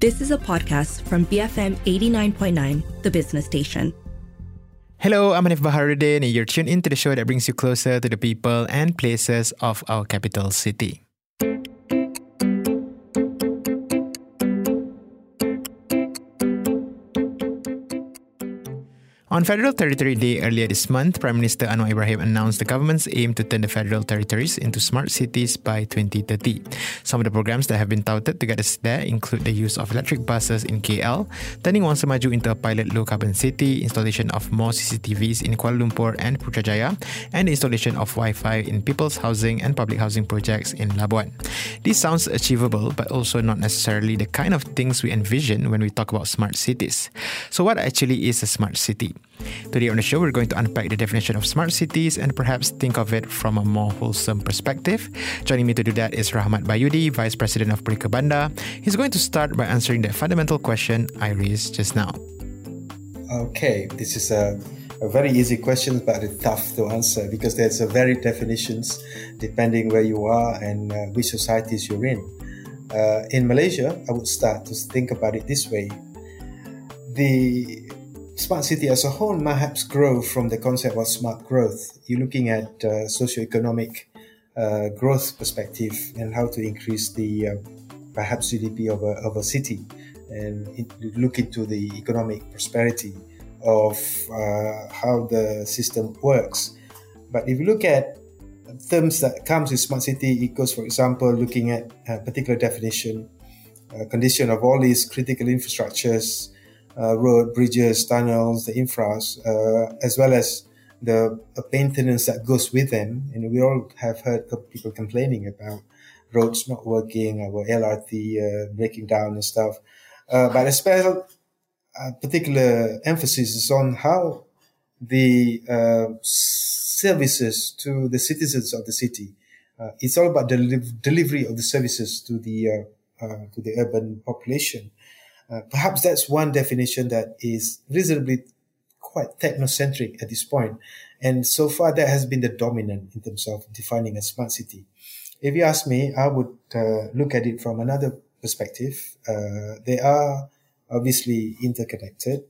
This is a podcast from BFM 89.9, the business station. Hello, I'm Hanif Baharuddin, and you're tuned into the show that brings you closer to the people and places of our capital city. On Federal Territory Day earlier this month, Prime Minister Anwar Ibrahim announced the government's aim to turn the federal territories into smart cities by 2030. Some of the programs that have been touted to get us there include the use of electric buses in KL, turning Wangsa Maju into a pilot low carbon city, installation of more CCTVs in Kuala Lumpur and Putrajaya, and the installation of Wi Fi in people's housing and public housing projects in Labuan. This sounds achievable, but also not necessarily the kind of things we envision when we talk about smart cities. So, what actually is a smart city? Today on the show, we're going to unpack the definition of smart cities and perhaps think of it from a more wholesome perspective. Joining me to do that is Rahmat Bayudi, Vice President of Perikabanda. He's going to start by answering the fundamental question I raised just now. Okay, this is a, a very easy question, but it's tough to answer because there's a very definitions depending where you are and uh, which societies you're in. Uh, in Malaysia, I would start to think about it this way: the smart city as a whole perhaps grow from the concept of smart growth. You're looking at uh, socio-economic uh, growth perspective and how to increase the uh, perhaps GDP of a, of a city and look into the economic prosperity of uh, how the system works. But if you look at terms that comes with smart city, it goes, for example, looking at a particular definition, condition of all these critical infrastructures, uh, road, bridges, tunnels, the infras, uh, as well as the maintenance that goes with them. And we all have heard people complaining about roads not working, our LRT uh, breaking down and stuff. Uh, but a special, uh, particular emphasis is on how the uh, services to the citizens of the city. it's all about the delivery of the services to the to the urban population. Uh, perhaps that's one definition that is reasonably quite technocentric at this point. And so far, that has been the dominant in terms of defining a smart city. If you ask me, I would uh, look at it from another perspective. Uh, they are obviously interconnected.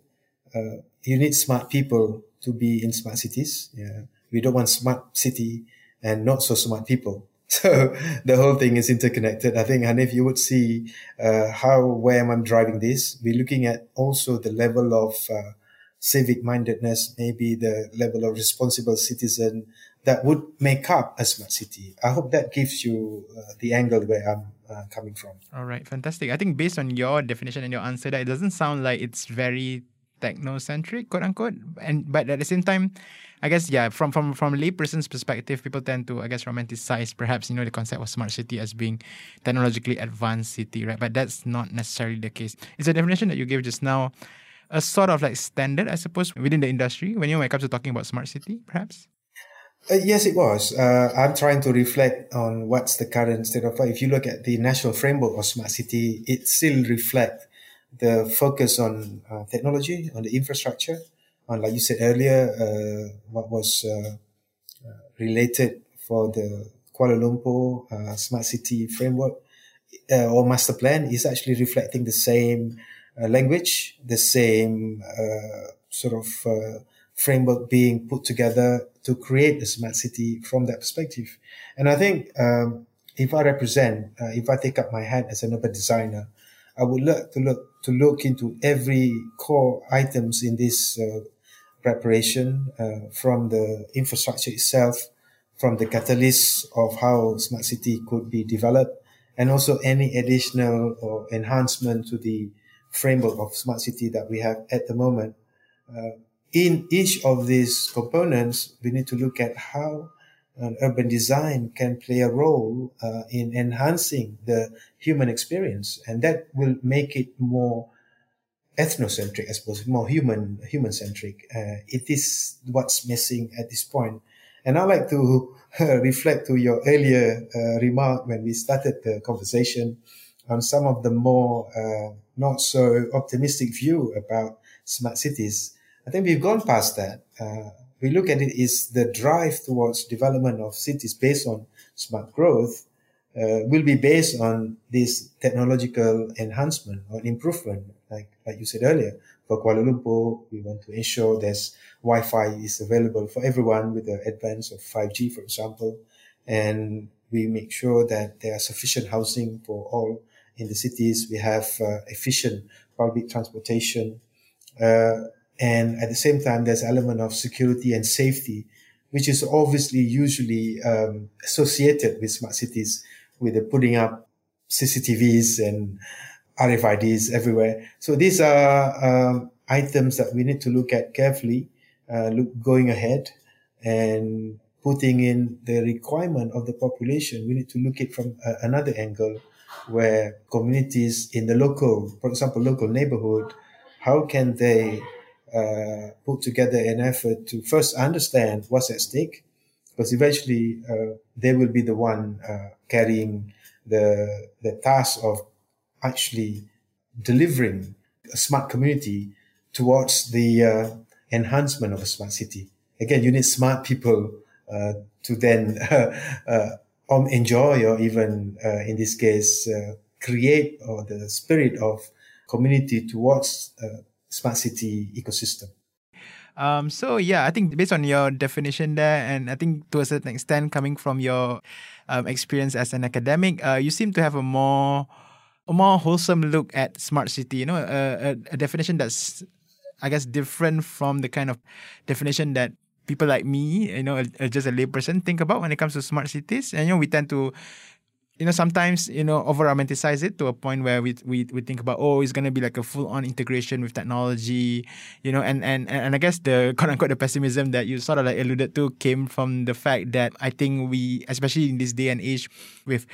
Uh, you need smart people to be in smart cities. Yeah. We don't want smart city and not so smart people. So the whole thing is interconnected. I think, and if you would see uh, how where am I'm driving this, we're looking at also the level of uh, civic mindedness, maybe the level of responsible citizen that would make up a smart city. I hope that gives you uh, the angle where I'm uh, coming from. All right, fantastic. I think based on your definition and your answer, that it doesn't sound like it's very technocentric, quote unquote. And but at the same time, I guess yeah, from from from a layperson's perspective, people tend to I guess romanticize perhaps you know the concept of smart city as being technologically advanced city, right? But that's not necessarily the case. It's a definition that you gave just now, a sort of like standard, I suppose, within the industry when you when it comes to talking about smart city, perhaps. Uh, yes, it was. Uh, I'm trying to reflect on what's the current state of. If you look at the national framework of smart city, it still reflects the focus on uh, technology, on the infrastructure, on, like you said earlier, uh, what was uh, uh, related for the Kuala Lumpur uh, smart city framework or master plan is actually reflecting the same language, the same sort of framework being put together to create a smart city from that perspective. And I think um, if I represent, uh, if I take up my hat as an urban designer, I would look to look to look into every core items in this uh, preparation uh, from the infrastructure itself, from the catalyst of how smart city could be developed, and also any additional or enhancement to the framework of smart city that we have at the moment. Uh, in each of these components, we need to look at how and urban design can play a role uh, in enhancing the human experience, and that will make it more ethnocentric, I suppose, more human human centric. Uh, it is what's missing at this point. And I like to uh, reflect to your earlier uh, remark when we started the conversation on some of the more uh, not so optimistic view about smart cities. I think we've gone past that. Uh, we look at it is the drive towards development of cities based on smart growth uh, will be based on this technological enhancement or improvement, like like you said earlier. For Kuala Lumpur, we want to ensure there's Wi-Fi is available for everyone with the advance of 5G, for example, and we make sure that there are sufficient housing for all in the cities. We have uh, efficient public transportation, uh, and at the same time, there's element of security and safety, which is obviously usually um, associated with smart cities, with the putting up CCTVs and RFIDs everywhere. So these are um, items that we need to look at carefully, uh, look going ahead, and putting in the requirement of the population. We need to look at from uh, another angle, where communities in the local, for example, local neighborhood, how can they uh, put together an effort to first understand what's at stake, because eventually uh, they will be the one uh, carrying the the task of actually delivering a smart community towards the uh, enhancement of a smart city. Again, you need smart people uh, to then um, enjoy or even in this case create or the spirit of community towards smart city ecosystem. Um, so yeah, I think based on your definition there, and I think to a certain extent coming from your um, experience as an academic, uh, you seem to have a more a more wholesome look at smart city. You know, a, a, a definition that's I guess different from the kind of definition that people like me, you know, just a layperson think about when it comes to smart cities. And you know, we tend to you know sometimes you know over romanticize it to a point where we we, we think about oh it's to be like a full on integration with technology you know and, and and i guess the quote unquote the pessimism that you sort of like alluded to came from the fact that i think we especially in this day and age with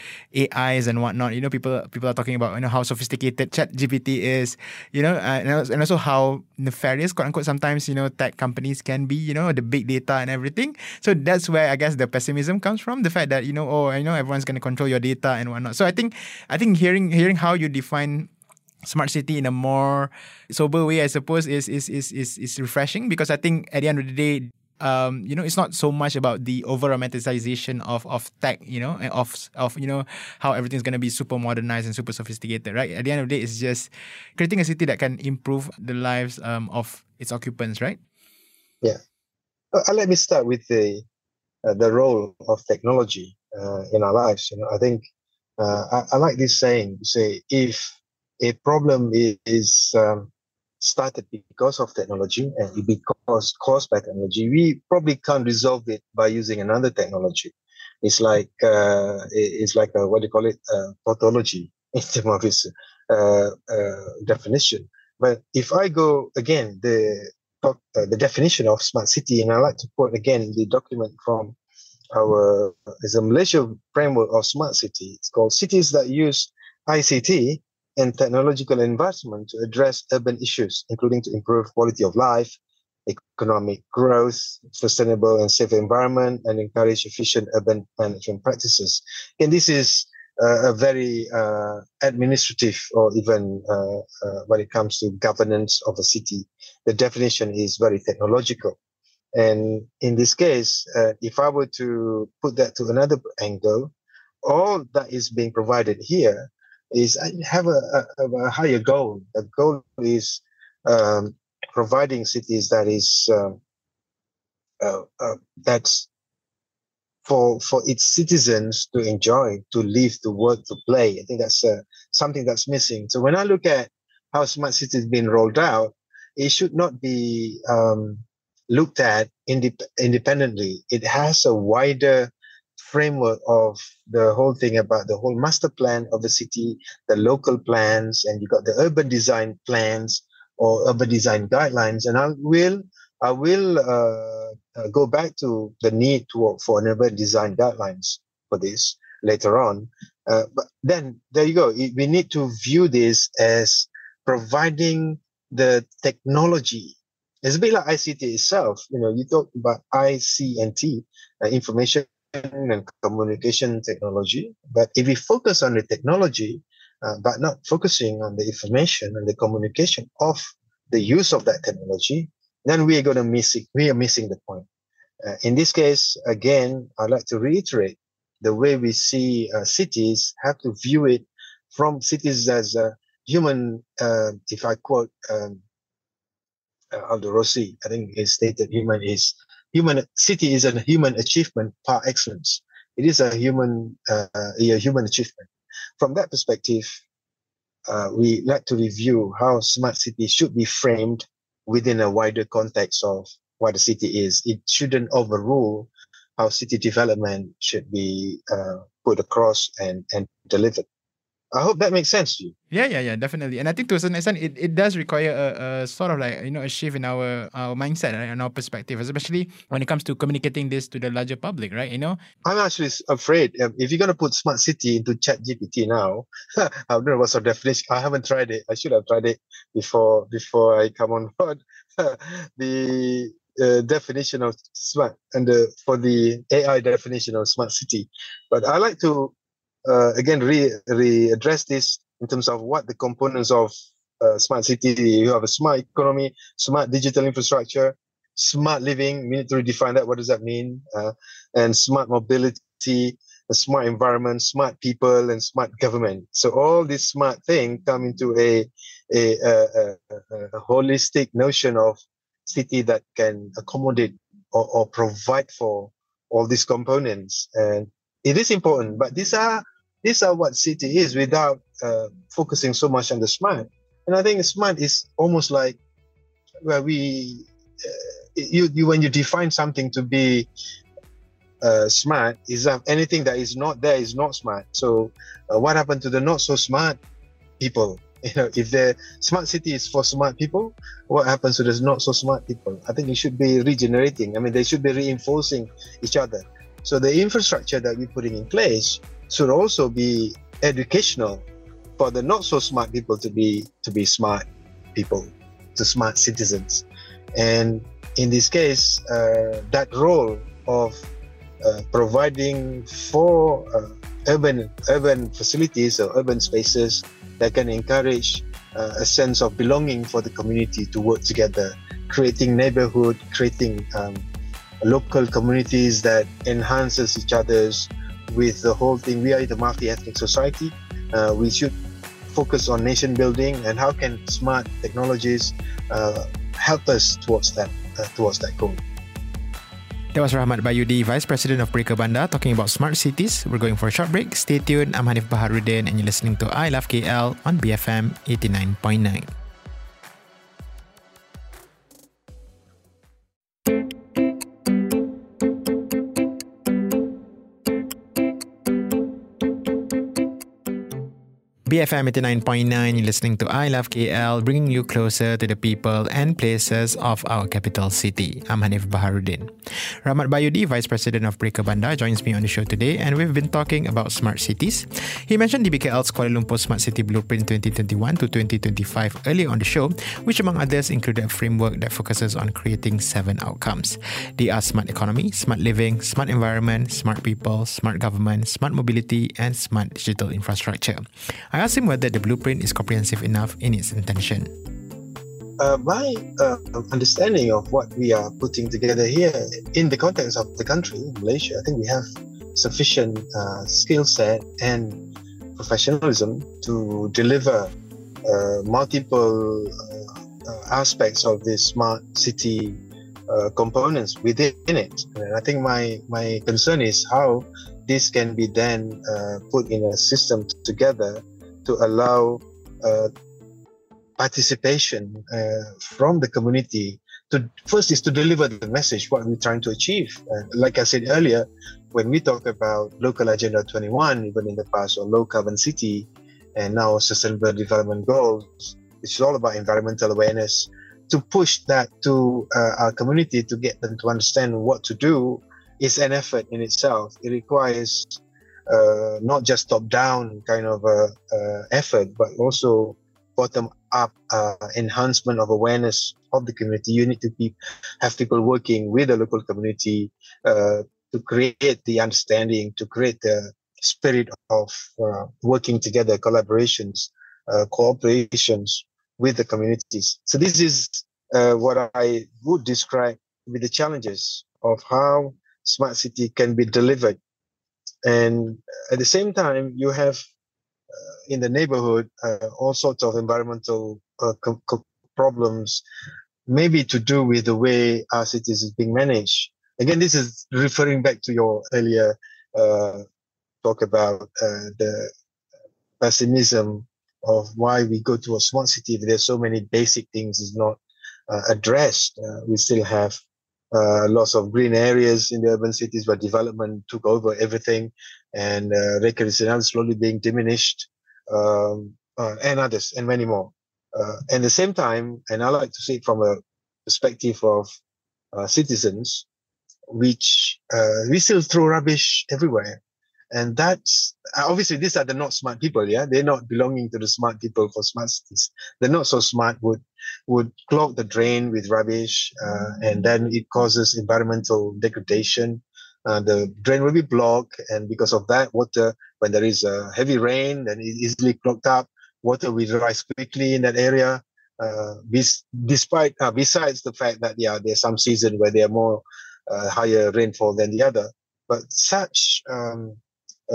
ais and whatnot you know people people are talking about you know how sophisticated chat gpt is you know uh, and also how nefarious quote unquote sometimes you know tech companies can be you know the big data and everything. So that's where i guess the pessimism comes from the fact that you know oh i know everyone's to control your data data and whatnot. So I think I think hearing hearing how you define smart city in a more sober way, I suppose, is is is is is refreshing because I think at the end of the day, um, you know, it's not so much about the over romanticization of of tech, you know, and of of you know how everything's gonna be super modernized and super sophisticated, right? At the end of the day, it's just creating a city that can improve the lives um, of its occupants, right? Yeah. Uh, let me start with the uh, the role of technology uh, in our lives. You know, I think uh, I, I, like this saying. Say, if a problem is, is um, started because of technology and it because caused by technology, we probably can't resolve it by using another technology. It's like uh, it's like a, what do you call it? Pathology in terms of its uh, uh, definition. But if I go again, the uh, the definition of smart city, and I like to quote again the document from our is a Malaysia framework of smart city. It's called cities that use ICT and technological environment to address urban issues, including to improve quality of life, economic growth, sustainable and safe environment, and encourage efficient urban management practices. And this is uh, a very uh, administrative or even uh, uh when it comes to governance of a city, the definition is very technological. And in this case, uh, if I were to put that to another angle, all that is being provided here is I have a, a, a higher goal. The goal is um, providing cities that is um, uh, uh, that's for for its citizens to enjoy, to live, to work, to play. I think that's uh, something that's missing. So when I look at how smart cities being rolled out, it should not be um, looked at indep- independently. It has a wider framework of the whole thing about the whole master plan of the city, the local plans, and you got the urban design plans or urban design guidelines. And I will I will uh, uh, go back to the need to for an urban design guidelines for this later on. Uh, but then there you go. We need to view this as providing the technology it's a bit like ICT itself. You know, you talk about IC&T, uh, information and communication technology. But if we focus on the technology, uh, but not focusing on the information and the communication of the use of that technology, then we are going to miss it. We are missing the point. Uh, in this case, again, I'd like to reiterate the way we see uh, cities have to view it from cities as a human. Uh, if I quote um, uh, Aldo Rossi, I think he stated human is human city is a human achievement par excellence. It is a human uh, a human achievement. From that perspective, uh, we like to review how smart city should be framed within a wider context of what a city is. It shouldn't overrule how city development should be uh, put across and, and delivered. I hope that makes sense to you. Yeah, yeah, yeah, definitely. And I think to a certain extent, it, it does require a, a sort of like, you know, a shift in our, our mindset right, and our perspective, especially when it comes to communicating this to the larger public, right? You know? I'm actually afraid um, if you're going to put smart city into chat GPT now, I don't know what's the definition. I haven't tried it. I should have tried it before, before I come on board. the uh, definition of smart and the, for the AI definition of smart city. But I like to uh, again re readdress this in terms of what the components of uh, smart city. You have a smart economy, smart digital infrastructure, smart living. We need to redefine that. What does that mean? Uh, and smart mobility, a smart environment, smart people, and smart government. So all these smart things come into a a, a, a, a holistic notion of city that can accommodate or, or provide for all these components. And it is important, but these are these are what city is without uh, focusing so much on the smart. And I think smart is almost like where we, uh, you, you when you define something to be uh, smart, is that anything that is not there is not smart. So, uh, what happened to the not so smart people? You know, if the smart city is for smart people, what happens to the not so smart people? I think it should be regenerating. I mean, they should be reinforcing each other. So the infrastructure that we're putting in place should also be educational for the not so smart people to be to be smart people, to smart citizens. And in this case, uh, that role of uh, providing for uh, urban urban facilities or urban spaces that can encourage uh, a sense of belonging for the community to work together, creating neighborhood, creating um, local communities that enhances each other's with the whole thing. We are a multi-ethnic society. Uh, we should focus on nation building and how can smart technologies uh, help us towards that uh, towards that goal. That was Rahmat Bayudi, Vice President of Breaker Bandar, talking about smart cities. We're going for a short break. Stay tuned. I'm Hanif Baharuddin, and you're listening to I Love KL on BFM 89.9. BFM 89.9, you're listening to I Love KL, bringing you closer to the people and places of our capital city. I'm Hanif Baharuddin. Rahmat Bayudi, Vice President of Breaker Bandar, joins me on the show today, and we've been talking about smart cities. He mentioned DBKL's Kuala Lumpur Smart City Blueprint 2021 to 2025 earlier on the show, which among others included a framework that focuses on creating seven outcomes. They are smart economy, smart living, smart environment, smart people, smart government, smart mobility, and smart digital infrastructure. I asked him whether the blueprint is comprehensive enough in its intention. Uh, my uh, understanding of what we are putting together here in the context of the country, Malaysia, I think we have sufficient uh, skill set and professionalism to deliver uh, multiple uh, aspects of this smart city uh, components within it. And I think my my concern is how this can be then put in a system together to allow uh, participation uh, from the community to first is to deliver the message what we're trying to achieve. Uh, like i said earlier when we talk about local agenda 21 even in the past or low carbon city and now sustainable development goals it's all about environmental awareness to push that to uh, our community to get them to understand what to do is an effort in itself. It requires uh, not just top down kind of uh, uh, effort, but also bottom up uh, enhancement of awareness of the community. You need to be, have people working with the local community uh, to create the understanding, to create the spirit of uh, working together, collaborations, cooperations with the communities. So this is what I would describe with the challenges of how smart city can be delivered and at the same time, you have uh, in the neighborhood uh, all sorts of environmental uh, co- co- problems, maybe to do with the way our cities is being managed. Again, this is referring back to your earlier uh, talk about uh, the pessimism of why we go to a smart city if there's so many basic things is not uh, addressed. we still have uh, lots of green areas in the urban cities where development took over everything and uh, recreational slowly being diminished um, uh, and others and many more. Uh, at the same time, and I like to see it from a perspective of uh, citizens, which uh, we still throw rubbish everywhere and that's obviously these are the not smart people yeah? They're not belonging to the smart people for smart cities. They're not so smart would would clog the drain with rubbish uh, and then it causes environmental degradation. Uh, the drain will be blocked and because of that water when there is a heavy rain then it easily clogged up. Water will rise quickly in that area. Uh, bis- despite uh, besides the fact that yeah there's some season where there are more uh, higher rainfall than the other. But such um,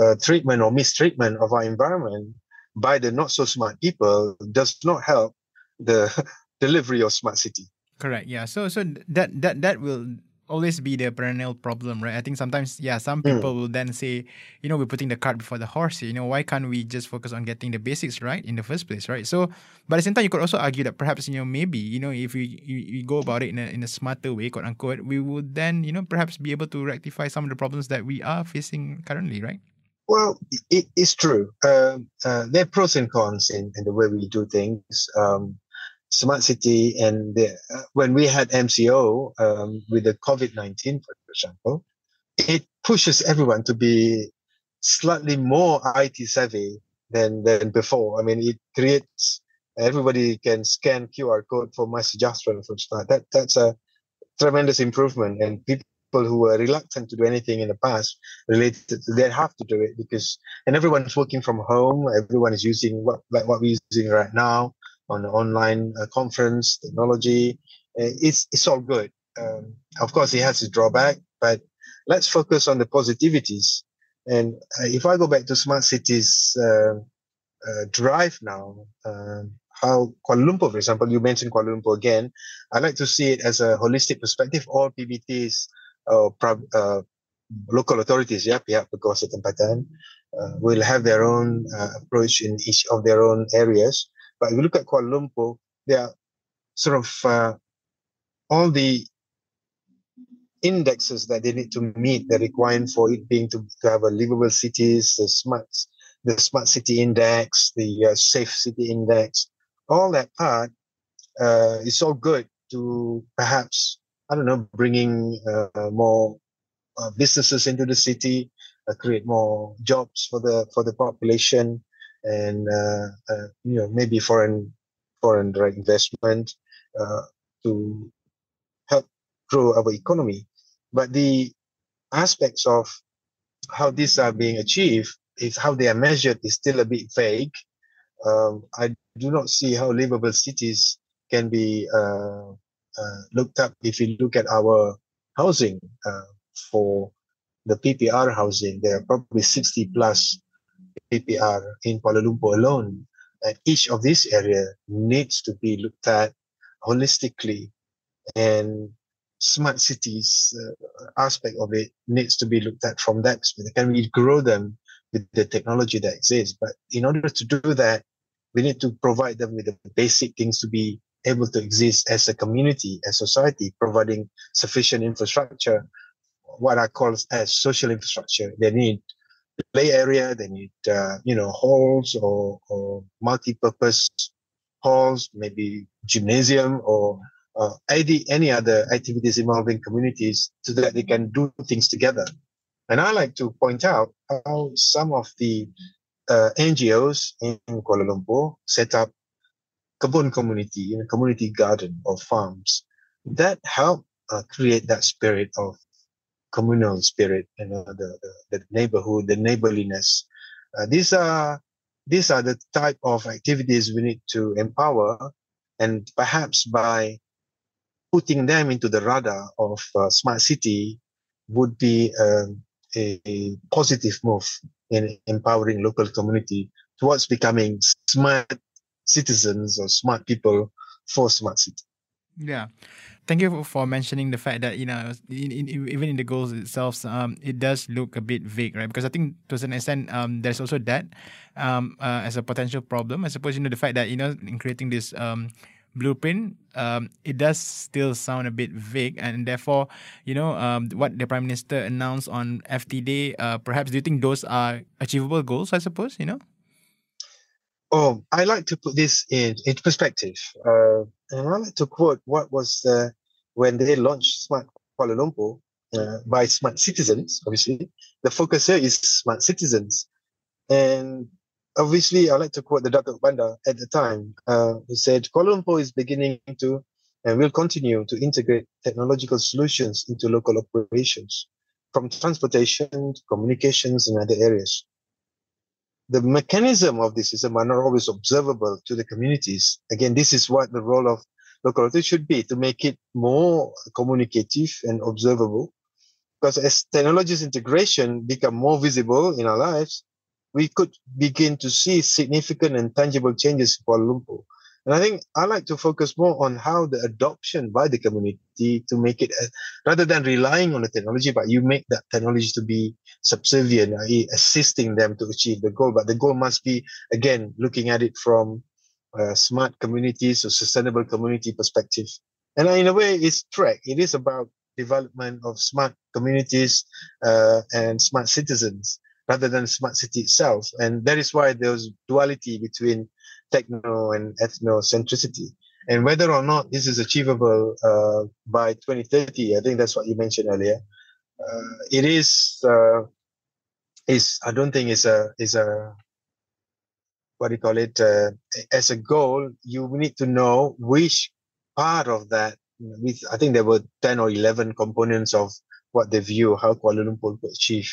uh, treatment or mistreatment of our environment by the not so smart people does not help the delivery of smart city. Correct. Yeah. So so that that that will always be the perennial problem, right? I think sometimes, yeah, some hmm. people mm. will then say, you know, we're putting the cart before the horse. You know, why can't we just focus on getting the basics right in the first place, right? So, but at the same time, you could also argue that perhaps, you know, maybe, you know, if we, we go about it in a, in a smarter way, quote unquote, we would then, you know, perhaps be able to rectify some of the problems that we are facing currently, right? Well, it is true. Uh, uh, there are pros and cons in, in the way we do things. Um, smart city and the, uh, when we had MCO um, with the COVID nineteen, for example, it pushes everyone to be slightly more IT savvy than than before. I mean, it creates everybody can scan QR code for MySejahtera from start. That that's a tremendous improvement, and people people who were reluctant to do anything in the past related to they have to do it because and everyone's working from home everyone is using what like what we're using right now on the online uh, conference technology uh, it's it's all good um, of course it has its drawback but let's focus on the positivities and uh, if i go back to smart cities uh, uh, drive now um, how Kuala Lumpur, for example, you mentioned Kuala Lumpur again. I like to see it as a holistic perspective. All PBTs uh, uh, local authorities, yeah, pihak berkuasa tempatan, uh, will have their own uh, approach in each of their own areas. But if you look at Kuala Lumpur, there are sort of uh, all the indexes that they need to meet the requirement for it being to, to have a livable cities, the smart, the smart city index, the uh, safe city index, all that part uh, is all good to perhaps I don't know, bringing uh, more uh, businesses into the city, uh, create more jobs for the for the population, and uh, uh, you know maybe foreign foreign direct investment uh, to help grow our economy. But the aspects of how these are being achieved, is how they are measured, is still a bit vague. Um, I do not see how livable cities can be uh, looked up, if you look at our housing uh, for the PPR housing, there are probably 60 plus PPR in Kuala Lumpur alone. And each of these area needs to be looked at holistically and smart cities uh, aspect of it needs to be looked at from that perspective. Can we grow them with the technology that exists? But in order to do that, we need to provide them with the basic things to be able to exist as a community, as society, providing sufficient infrastructure, what I call as social infrastructure. They need play area, they need, uh, you know, halls or, or multi-purpose halls, maybe gymnasium or uh, any, any other activities involving communities so that they can do things together. And I like to point out how some of the uh, NGOs in Kuala Lumpur set up kebun community, in a community garden or farms, that help uh, create that spirit of communal spirit, you know, the, the, the neighborhood, the neighborliness. Uh, these are these are the type of activities we need to empower, and perhaps by putting them into the radar of uh, smart city would be um, a, a positive move in empowering local community towards becoming smart citizens or smart people for smart city. Yeah. Thank you for mentioning the fact that you know, in, in, even in the goals itself, um, it does look a bit vague, right? Because I think to certain extent, um, there's also that, um, uh, as a potential problem. I suppose you know the fact that you know in creating this um blueprint, um, it does still sound a bit vague, and therefore, you know, um, what the prime minister announced on FT Day, uh, perhaps do you think those are achievable goals? I suppose you know. Oh, I like to put this in into perspective, uh, and I like to quote what was when they launched Smart Kuala Lumpur uh, by smart citizens. Obviously, the focus here is smart citizens, and obviously, I like to quote the Datuk Bandar at the time. Uh, he said, Kuala Lumpur is beginning to and will continue to integrate technological solutions into local operations, from transportation to communications and other areas. The mechanism of this is not always observable to the communities. Again, this is what the role of local authority should be to make it more communicative and observable. Because as technologies integration become more visible in our lives, we could begin to see significant and tangible changes for Lumpur. And I think I like to focus more on how the adoption by the community to make it, uh, rather than relying on the technology, but you make that technology to be subservient, i.e., assisting them to achieve the goal. But the goal must be, again, looking at it from smart communities or sustainable community perspective. And in a way, it's track. It is about development of smart communities uh, and smart citizens rather than smart city itself. And that is why there's duality between techno and ethnocentricity. And whether or not this is achievable uh, by 2030, I think that's what you mentioned earlier. Uh, it is uh, is I don't think is a is a what do you call it uh, as a goal. You need to know which part of that. With I think there were 10 or 11 components of what they view how Kuala Lumpur could achieve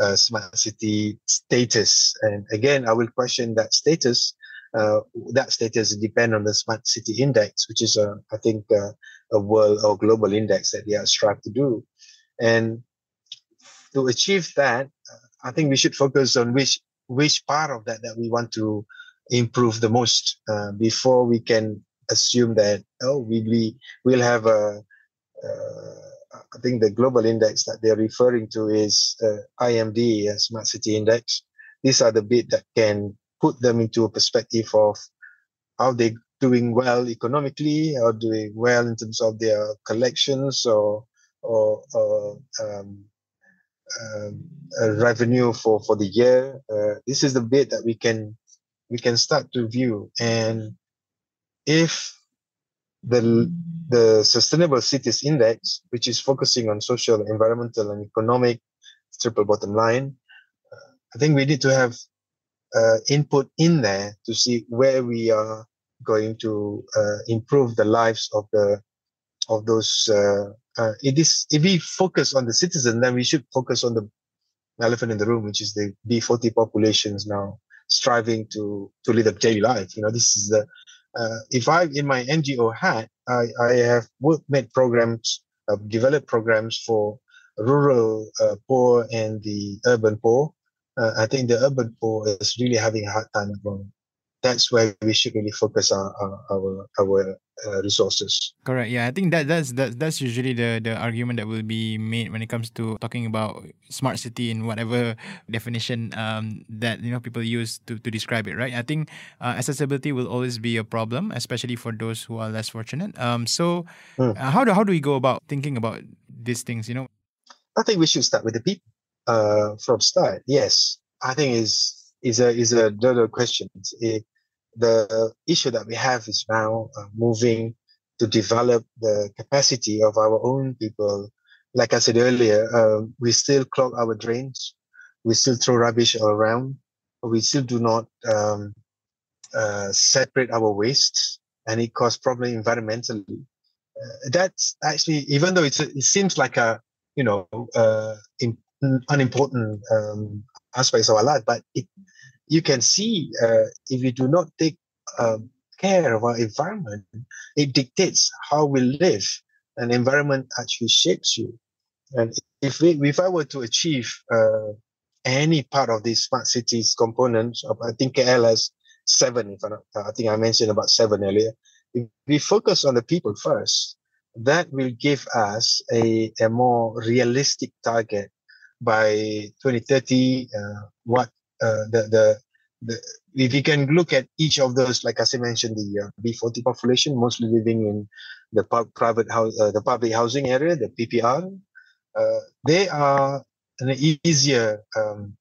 uh, smart city status. And again, I will question that status. Uh, that status depend on the smart city index, which is, a, I think, uh, a world or global index that they are strived to do. And to achieve that, I think we should focus on which which part of that that we want to improve the most uh, before we can assume that oh we we will have a uh, I think the global index that they're referring to is uh, IMD, uh, Smart City Index. These are the bit that can put them into a perspective of how they're doing well economically or doing well in terms of their collections or or, or um, um, revenue for for the year. Uh, this is the bit that we can we can start to view and if the the Sustainable Cities Index, which is focusing on social, environmental, and economic triple bottom line, uh, I think we need to have uh, input in there to see where we are going to uh, improve the lives of the of those. Uh, uh, it is if we focus on the citizen, then we should focus on the elephant in the room, which is the B40 populations now striving to to lead a daily life. You know, this is the uh, if I in my NGO hat, I, I have worked, made programs, uh, developed programs for rural poor and the urban poor. Uh, I think the urban poor is really having a hard time at the moment that's where we should really focus our our our uh, resources. Correct. Yeah, I think that that's that's that's usually the the argument that will be made when it comes to talking about smart city in whatever definition um, that you know people use to to describe it. Right. I think uh, accessibility will always be a problem, especially for those who are less fortunate. Um. So, hmm. uh, how do how do we go about thinking about these things? You know, I think we should start with the people. Uh, from start, yes. I think is is a is a the question. It, the issue that we have is now uh, moving to develop the capacity of our own people. Like I said earlier, uh, we still clog our drains. We still throw rubbish around. We still do not um, uh, separate our waste, and it causes problem environmentally. Uh, that's actually, even though it seems like a you know uh, in, unimportant um, aspects of our life, but it you can see uh, if we do not take um, care of our environment, it dictates how we live. An environment actually shapes you. And if we, if I were to achieve uh, any part of these smart cities components, I think KL has seven. If I, not, I think I mentioned about seven earlier. If we focus on the people first, that will give us a, a more realistic target by 2030. Uh, what uh, the, the the if you can look at each of those, like I said, mentioned the uh, B40 population, mostly living in the private house, uh, the public housing area, the PPR, uh, they are an easier um,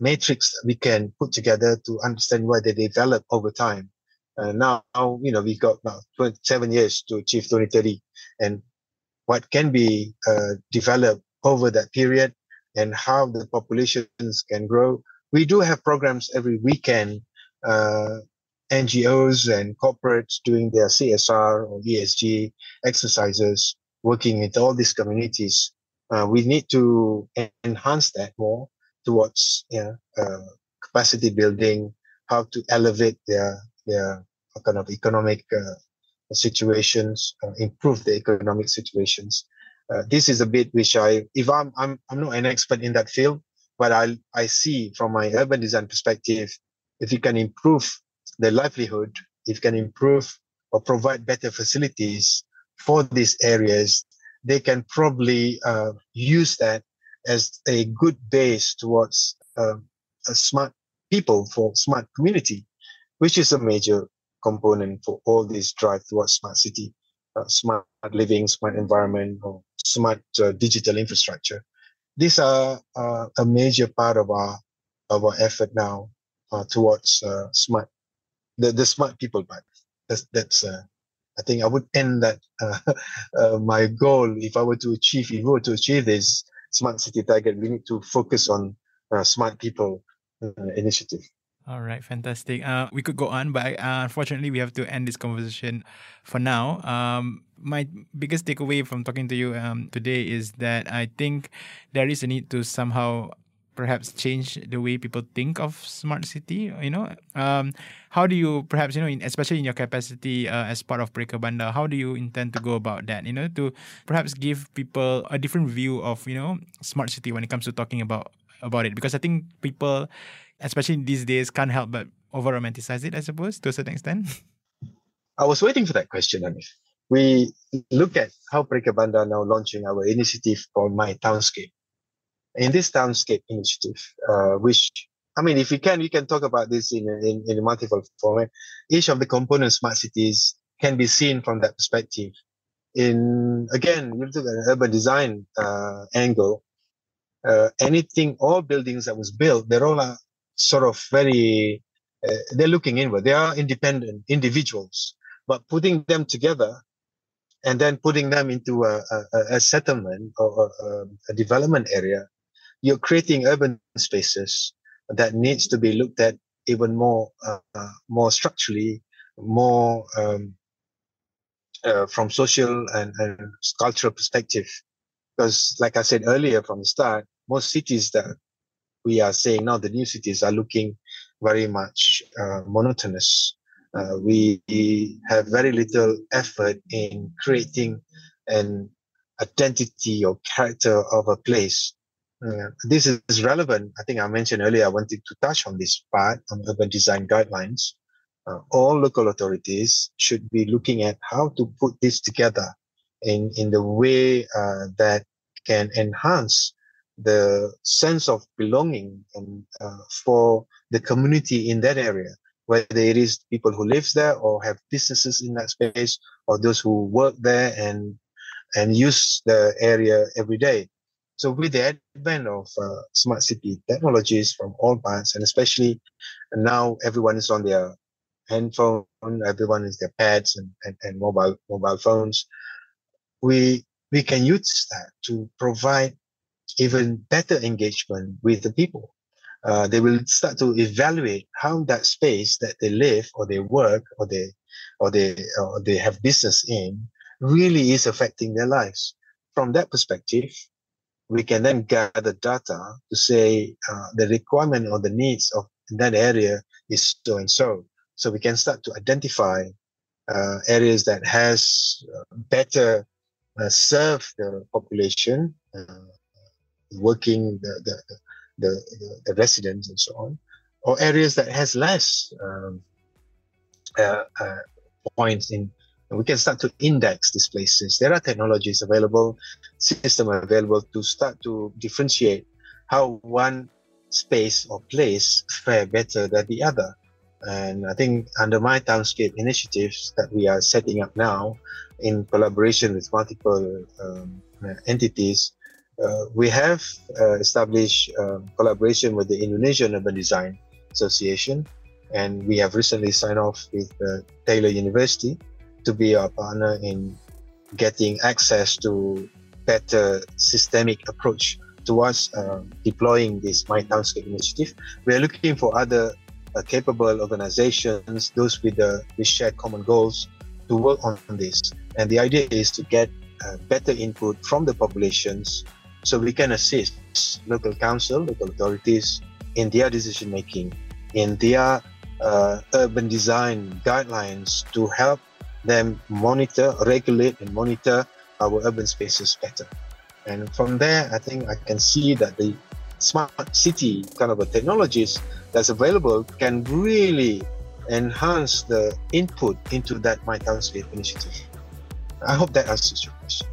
matrix we can put together to understand why they develop over time. Now, you know, we've got now 27 years to achieve 2030 and what can be uh, developed over that period and how the populations can grow. We do have programs every weekend, uh, NGOs and corporates doing their CSR or ESG exercises, working with all these communities. Uh, we need to enhance that more towards yeah, uh, capacity building, how to elevate their their kind of economic uh, situations, uh, improve the economic situations. Uh, this is a bit which I, if I'm, I'm, I'm not an expert in that field, but I, I see from my urban design perspective, if you can improve the livelihood, if you can improve or provide better facilities for these areas, they can probably uh, use that as a good base towards uh, a smart people for smart community, which is a major component for all this drive towards smart city, smart living, smart environment, or smart uh, digital infrastructure. These are uh, a major part of our of our effort now uh, towards uh, smart the, the smart people part. That's that's uh, I think I would end that my goal if I were to achieve if we were to achieve this smart city target, we need to focus on smart people initiative. All right, fantastic. Uh, we could go on, but uh, unfortunately, we have to end this conversation for now. Um, my biggest takeaway from talking to you um, today is that I think there is a need to somehow perhaps change the way people think of smart city you know um, how do you perhaps you know in, especially in your capacity uh, as part of Preka Bandar how do you intend to go about that you know to perhaps give people a different view of you know smart city when it comes to talking about about it because i think people especially these days, can't help but over romanticize it, I suppose, to a certain extent? I was waiting for that question. We look at how Bandar now launching our initiative called My Townscape. In this Townscape initiative, uh, which I mean, if we can, we can talk about this in, in, in multiple format. Each of the component smart cities can be seen from that perspective. In again, you look at an urban design uh, angle. Uh, anything, all buildings that was built, they're all sort of very uh, they're looking inward. They are independent individuals. But putting them together and then putting them into a, a, a settlement or a, a, development area you're creating urban spaces that needs to be looked at even more uh, more structurally more um, uh, from social and, and cultural perspective. Because like i said earlier from the start most cities that we are saying now the new cities are looking very much uh, monotonous. Uh, we have very little effort in creating an identity or character of a place. Uh, this is relevant. I think I mentioned earlier, I wanted to touch on this part on urban design guidelines. Uh, all local authorities should be looking at how to put this together in, in the way uh, that can enhance the sense of belonging and uh, for the community in that area, whether it is people who live there or have businesses in that space, or those who work there and and use the area every day. So with the advent of uh, smart city technologies from all parts, and especially now everyone is on their handphone, everyone is their pads and, and, and mobile mobile phones, we we can use that to provide even better engagement with the people. Uh, they will start to evaluate how that space that they live or they work or they or they or they have business in really is affecting their lives. From that perspective, we can then gather data to say uh, the requirement or the needs of that area is so and so. So we can start to identify uh, areas that has uh, better uh, serve the population, uh, working the the, the the, residents and so on, or areas that has less um, uh, uh, points in we can start to index these places. There are technologies available, system available to start to differentiate how one space or place fare better than the other. And I think under my townscape initiatives that we are setting up now, in collaboration with multiple um, entities, we have uh, established uh, collaboration with the Indonesian Urban Design Association, and we have recently signed off with uh, Taylor University to be our partner in getting access to better systemic approach towards uh, deploying this My Townscape initiative. We are looking for other uh, capable organizations, those with the with shared common goals, to work on this. And the idea is to get uh, better input from the populations, so we can assist local council, local authorities in their decision making, in their uh, urban design guidelines to help them monitor, regulate, and monitor our urban spaces better. And from there, I think I can see that the smart city kind of technologies that's available can really enhance the input into that My Townscape initiative. I hope that answers your question.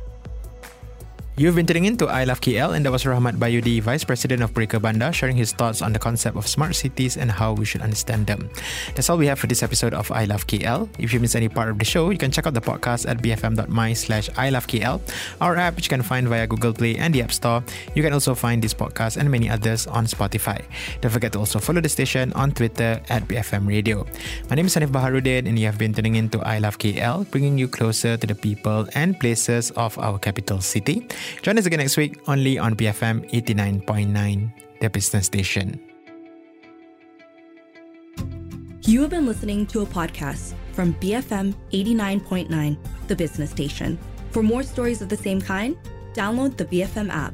You've been tuning in to I Love KL, and that was Rahmat Bayudi, Vice President of Pereka Bandar, sharing his thoughts on the concept of smart cities and how we should understand them. That's all we have for this episode of I Love KL. If you miss any part of the show, you can check out the podcast at bfm.my slash I Love KL, our app which you can find via Google Play and the App Store. You can also find this podcast and many others on Spotify. Don't forget to also follow the station on Twitter at BFM Radio. My name is Hanif Baharuddin, and you have been tuning in to I Love KL, bringing you closer to the people and places of our capital city. Join us again next week only on BFM 89.9, the business station. You have been listening to a podcast from BFM 89.9, the business station. For more stories of the same kind, download the BFM app.